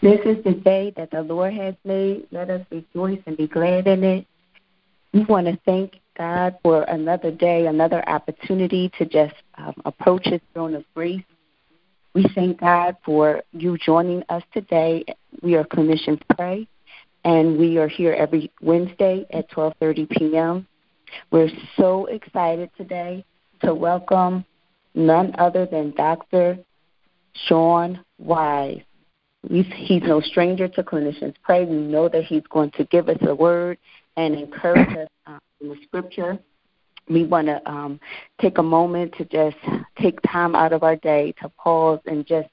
This is the day that the Lord has made. Let us rejoice and be glad in it. We want to thank God for another day, another opportunity to just um, approach His throne of grace. We thank God for you joining us today. We are Clinicians Pray, and we are here every Wednesday at 12:30 p.m. We're so excited today to welcome none other than Dr. Sean Wise. He's no stranger to clinicians pray. We know that he's going to give us a word and encourage us um, in the scripture. We want to um, take a moment to just take time out of our day to pause and just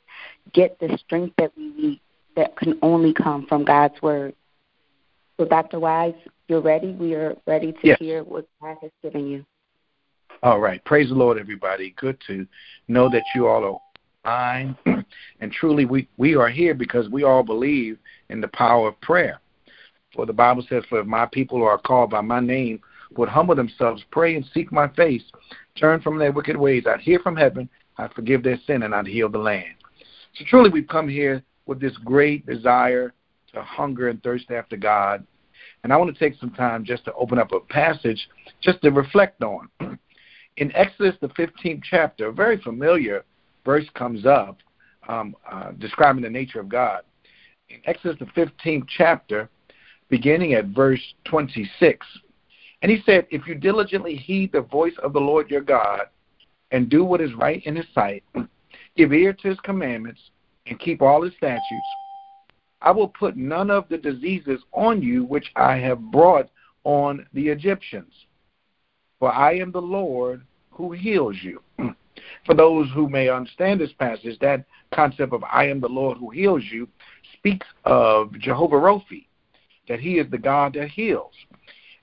get the strength that we need that can only come from God's word. So, Dr. Wise, you're ready. We are ready to yes. hear what God has given you. All right. Praise the Lord, everybody. Good to know that you all are fine. and truly, we, we are here because we all believe in the power of prayer. For the Bible says, For if my people who are called by my name would humble themselves, pray and seek my face, turn from their wicked ways, I'd hear from heaven, I'd forgive their sin, and I'd heal the land. So truly, we've come here with this great desire to hunger and thirst after God. And I want to take some time just to open up a passage just to reflect on. In Exodus, the 15th chapter, a very familiar verse comes up um, uh, describing the nature of God. In Exodus, the 15th chapter, beginning at verse 26, and he said, If you diligently heed the voice of the Lord your God and do what is right in his sight, give ear to his commandments, and keep all his statutes, I will put none of the diseases on you which I have brought on the Egyptians. For I am the Lord who heals you. For those who may understand this passage, that concept of I am the Lord who heals you speaks of Jehovah Rophi, that he is the God that heals.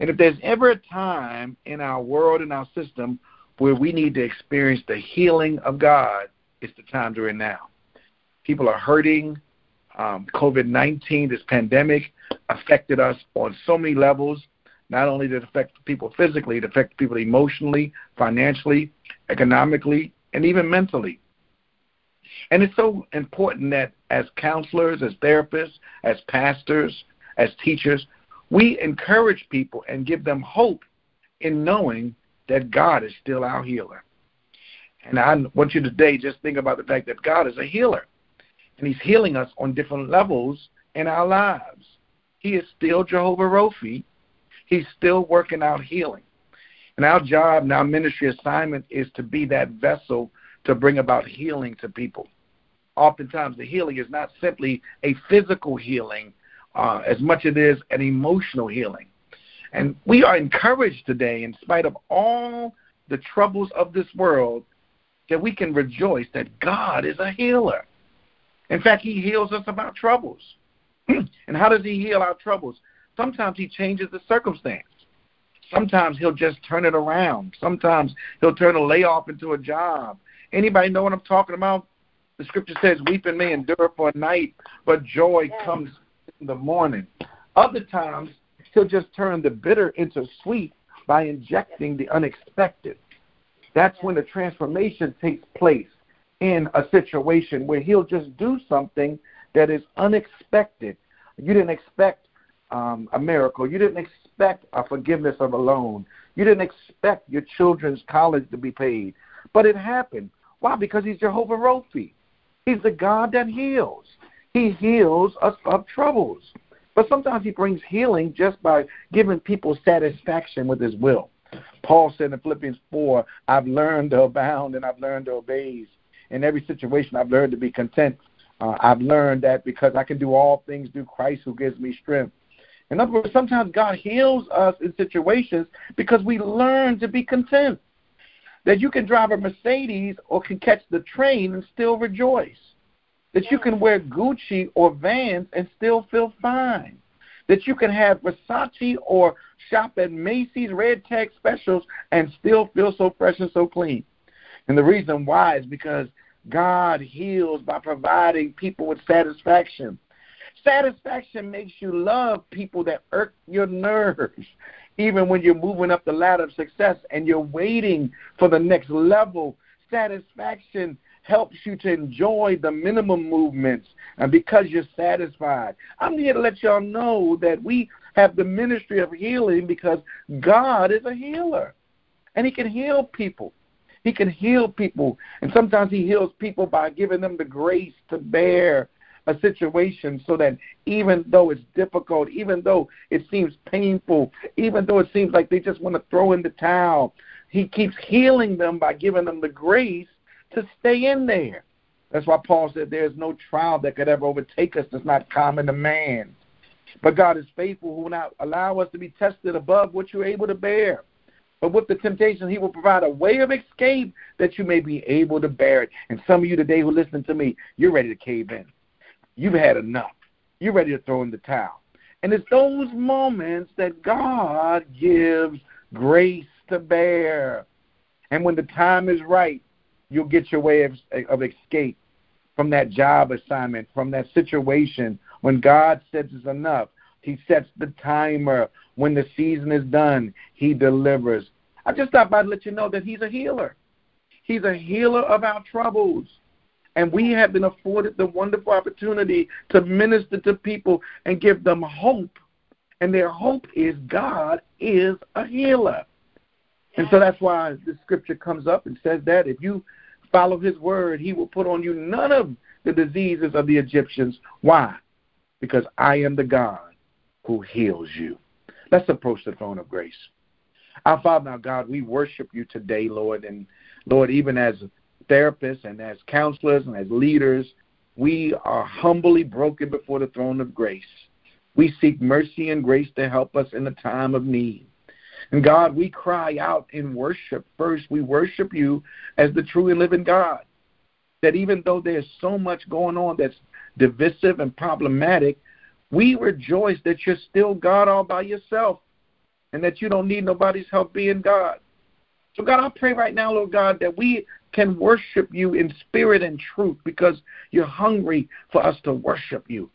And if there's ever a time in our world and our system where we need to experience the healing of God, it's the time during now. People are hurting. Um, COVID 19, this pandemic, affected us on so many levels. Not only did it affect people physically, it affected people emotionally, financially, economically, and even mentally. And it's so important that as counselors, as therapists, as pastors, as teachers, we encourage people and give them hope in knowing that God is still our healer. And I want you today just think about the fact that God is a healer. And He's healing us on different levels in our lives. He is still Jehovah Rophi. He's still working out healing. And our job and our ministry assignment is to be that vessel to bring about healing to people. Oftentimes, the healing is not simply a physical healing uh, as much as it is an emotional healing. And we are encouraged today, in spite of all the troubles of this world, that we can rejoice that God is a healer. In fact, He heals us of our troubles. and how does He heal our troubles? Sometimes He changes the circumstance. Sometimes He'll just turn it around. Sometimes He'll turn a layoff into a job. Anybody know what I'm talking about? The scripture says, Weeping may endure for a night, but joy yes. comes in the morning. Other times, he'll just turn the bitter into sweet by injecting the unexpected. That's when the transformation takes place in a situation where he'll just do something that is unexpected. You didn't expect um, a miracle. You didn't expect a forgiveness of a loan. You didn't expect your children's college to be paid. But it happened. Why? Because he's Jehovah Rophi. He's the God that heals. He heals us of troubles. But sometimes he brings healing just by giving people satisfaction with his will. Paul said in Philippians 4, I've learned to abound and I've learned to obey. In every situation, I've learned to be content. Uh, I've learned that because I can do all things through Christ who gives me strength. In other words, sometimes God heals us in situations because we learn to be content. That you can drive a Mercedes or can catch the train and still rejoice that you can wear Gucci or Vans and still feel fine. That you can have Versace or shop at Macy's red tag specials and still feel so fresh and so clean. And the reason why is because God heals by providing people with satisfaction. Satisfaction makes you love people that irk your nerves, even when you're moving up the ladder of success and you're waiting for the next level. Satisfaction helps you to enjoy the minimum movements and because you're satisfied. I'm here to let y'all know that we have the ministry of healing because God is a healer and He can heal people. He can heal people. And sometimes He heals people by giving them the grace to bear a situation so that even though it's difficult, even though it seems painful, even though it seems like they just want to throw in the towel, He keeps healing them by giving them the grace to stay in there. That's why Paul said there's no trial that could ever overtake us that's not common to man. But God is faithful who will not allow us to be tested above what you're able to bear. But with the temptation, He will provide a way of escape that you may be able to bear it. And some of you today who listen to me, you're ready to cave in. You've had enough. You're ready to throw in the towel. And it's those moments that God gives grace to bear. And when the time is right, you'll get your way of, of escape from that job assignment, from that situation. When God says it's enough, He sets the timer. When the season is done, He delivers. I just thought I'd let you know that He's a healer. He's a healer of our troubles. And we have been afforded the wonderful opportunity to minister to people and give them hope. And their hope is God is a healer. And so that's why the scripture comes up and says that if you follow his word, he will put on you none of the diseases of the Egyptians. Why? Because I am the God who heals you. Let's approach the throne of grace. Our Father, our God, we worship you today, Lord. And Lord, even as therapists and as counselors and as leaders, we are humbly broken before the throne of grace. We seek mercy and grace to help us in the time of need. And God, we cry out in worship. First, we worship you as the true and living God. That even though there's so much going on that's divisive and problematic, we rejoice that you're still God all by yourself and that you don't need nobody's help being God. So, God, I pray right now, Lord God, that we can worship you in spirit and truth because you're hungry for us to worship you.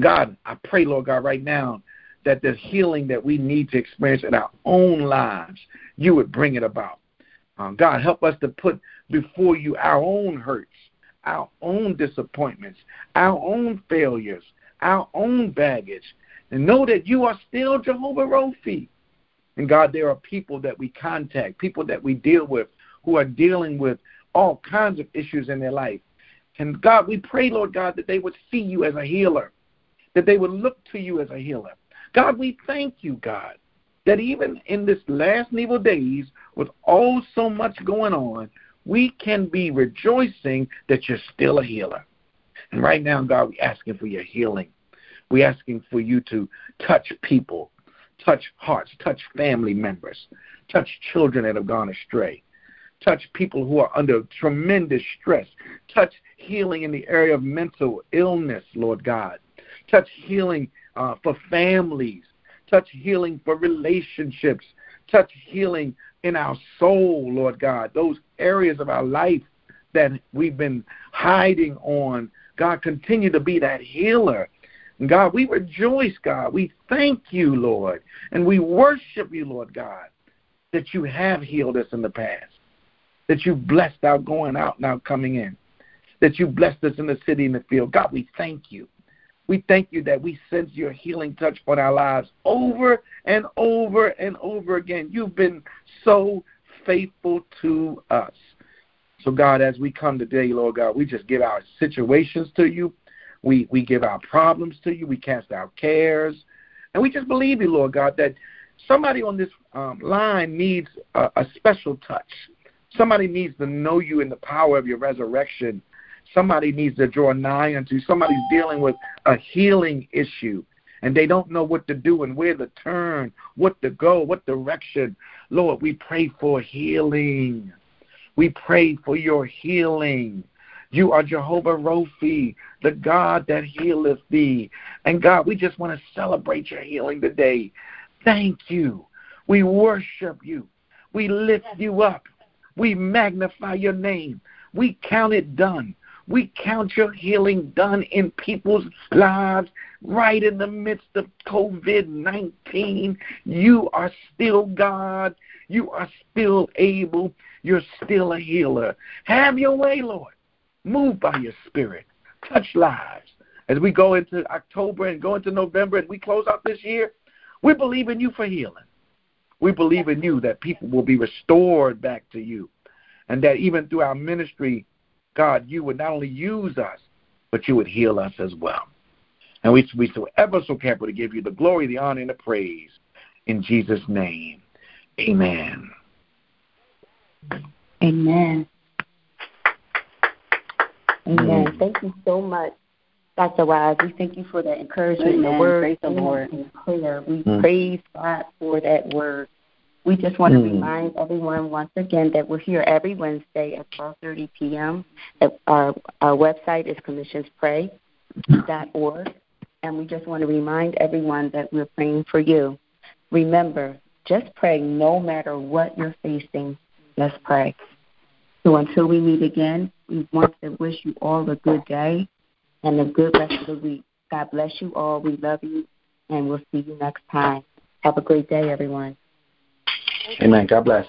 God, I pray, Lord God, right now that the healing that we need to experience in our own lives, you would bring it about. Um, God, help us to put before you our own hurts, our own disappointments, our own failures, our own baggage, and know that you are still Jehovah Rophi. And God, there are people that we contact, people that we deal with who are dealing with all kinds of issues in their life. And God, we pray, Lord God, that they would see you as a healer, that they would look to you as a healer. God, we thank you, God, that even in this last evil days, with all so much going on, we can be rejoicing that you're still a healer. And right now, God, we're asking for your healing. We're asking for you to touch people, touch hearts, touch family members, touch children that have gone astray, touch people who are under tremendous stress, touch healing in the area of mental illness, Lord God, touch healing uh, for families, touch healing for relationships, touch healing in our soul, Lord God, those areas of our life that we've been hiding on. God, continue to be that healer. And God, we rejoice, God. We thank you, Lord. And we worship you, Lord God, that you have healed us in the past, that you blessed our going out and our coming in, that you blessed us in the city and the field. God, we thank you. We thank you that we sense your healing touch on our lives over and over and over again. You've been so faithful to us. So, God, as we come today, Lord God, we just give our situations to you. We, we give our problems to you. We cast our cares. And we just believe you, Lord God, that somebody on this um, line needs a, a special touch. Somebody needs to know you in the power of your resurrection somebody needs to draw nigh unto. Somebody's dealing with a healing issue and they don't know what to do and where to turn, what to go, what direction. Lord, we pray for healing. We pray for your healing. You are Jehovah Rophi, the God that healeth thee. And God, we just want to celebrate your healing today. Thank you. We worship you. We lift you up. We magnify your name. We count it done. We count your healing done in people's lives right in the midst of COVID 19. You are still God. You are still able. You're still a healer. Have your way, Lord. Move by your spirit. Touch lives. As we go into October and go into November and we close out this year, we believe in you for healing. We believe in you that people will be restored back to you. And that even through our ministry, God, you would not only use us, but you would heal us as well. And we, we so ever so careful to give you the glory, the honor, and the praise in Jesus' name. Amen. Amen. Amen. Thank you so much, Dr. Wise. We thank you for the encouragement, Amen. the word, praise the Lord, and prayer. We mm. praise God for that word. We just want to mm. remind everyone once again that we're here every Wednesday at 12:30 p.m. Our our website is clinicianspray.org, and we just want to remind everyone that we're praying for you. Remember, just pray no matter what you're facing. Let's pray. So until we meet again, we want to wish you all a good day and a good rest of the week. God bless you all. We love you, and we'll see you next time. Have a great day, everyone. Amen. God bless.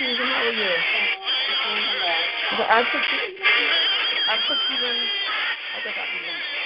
I put you, I put you in, I guess I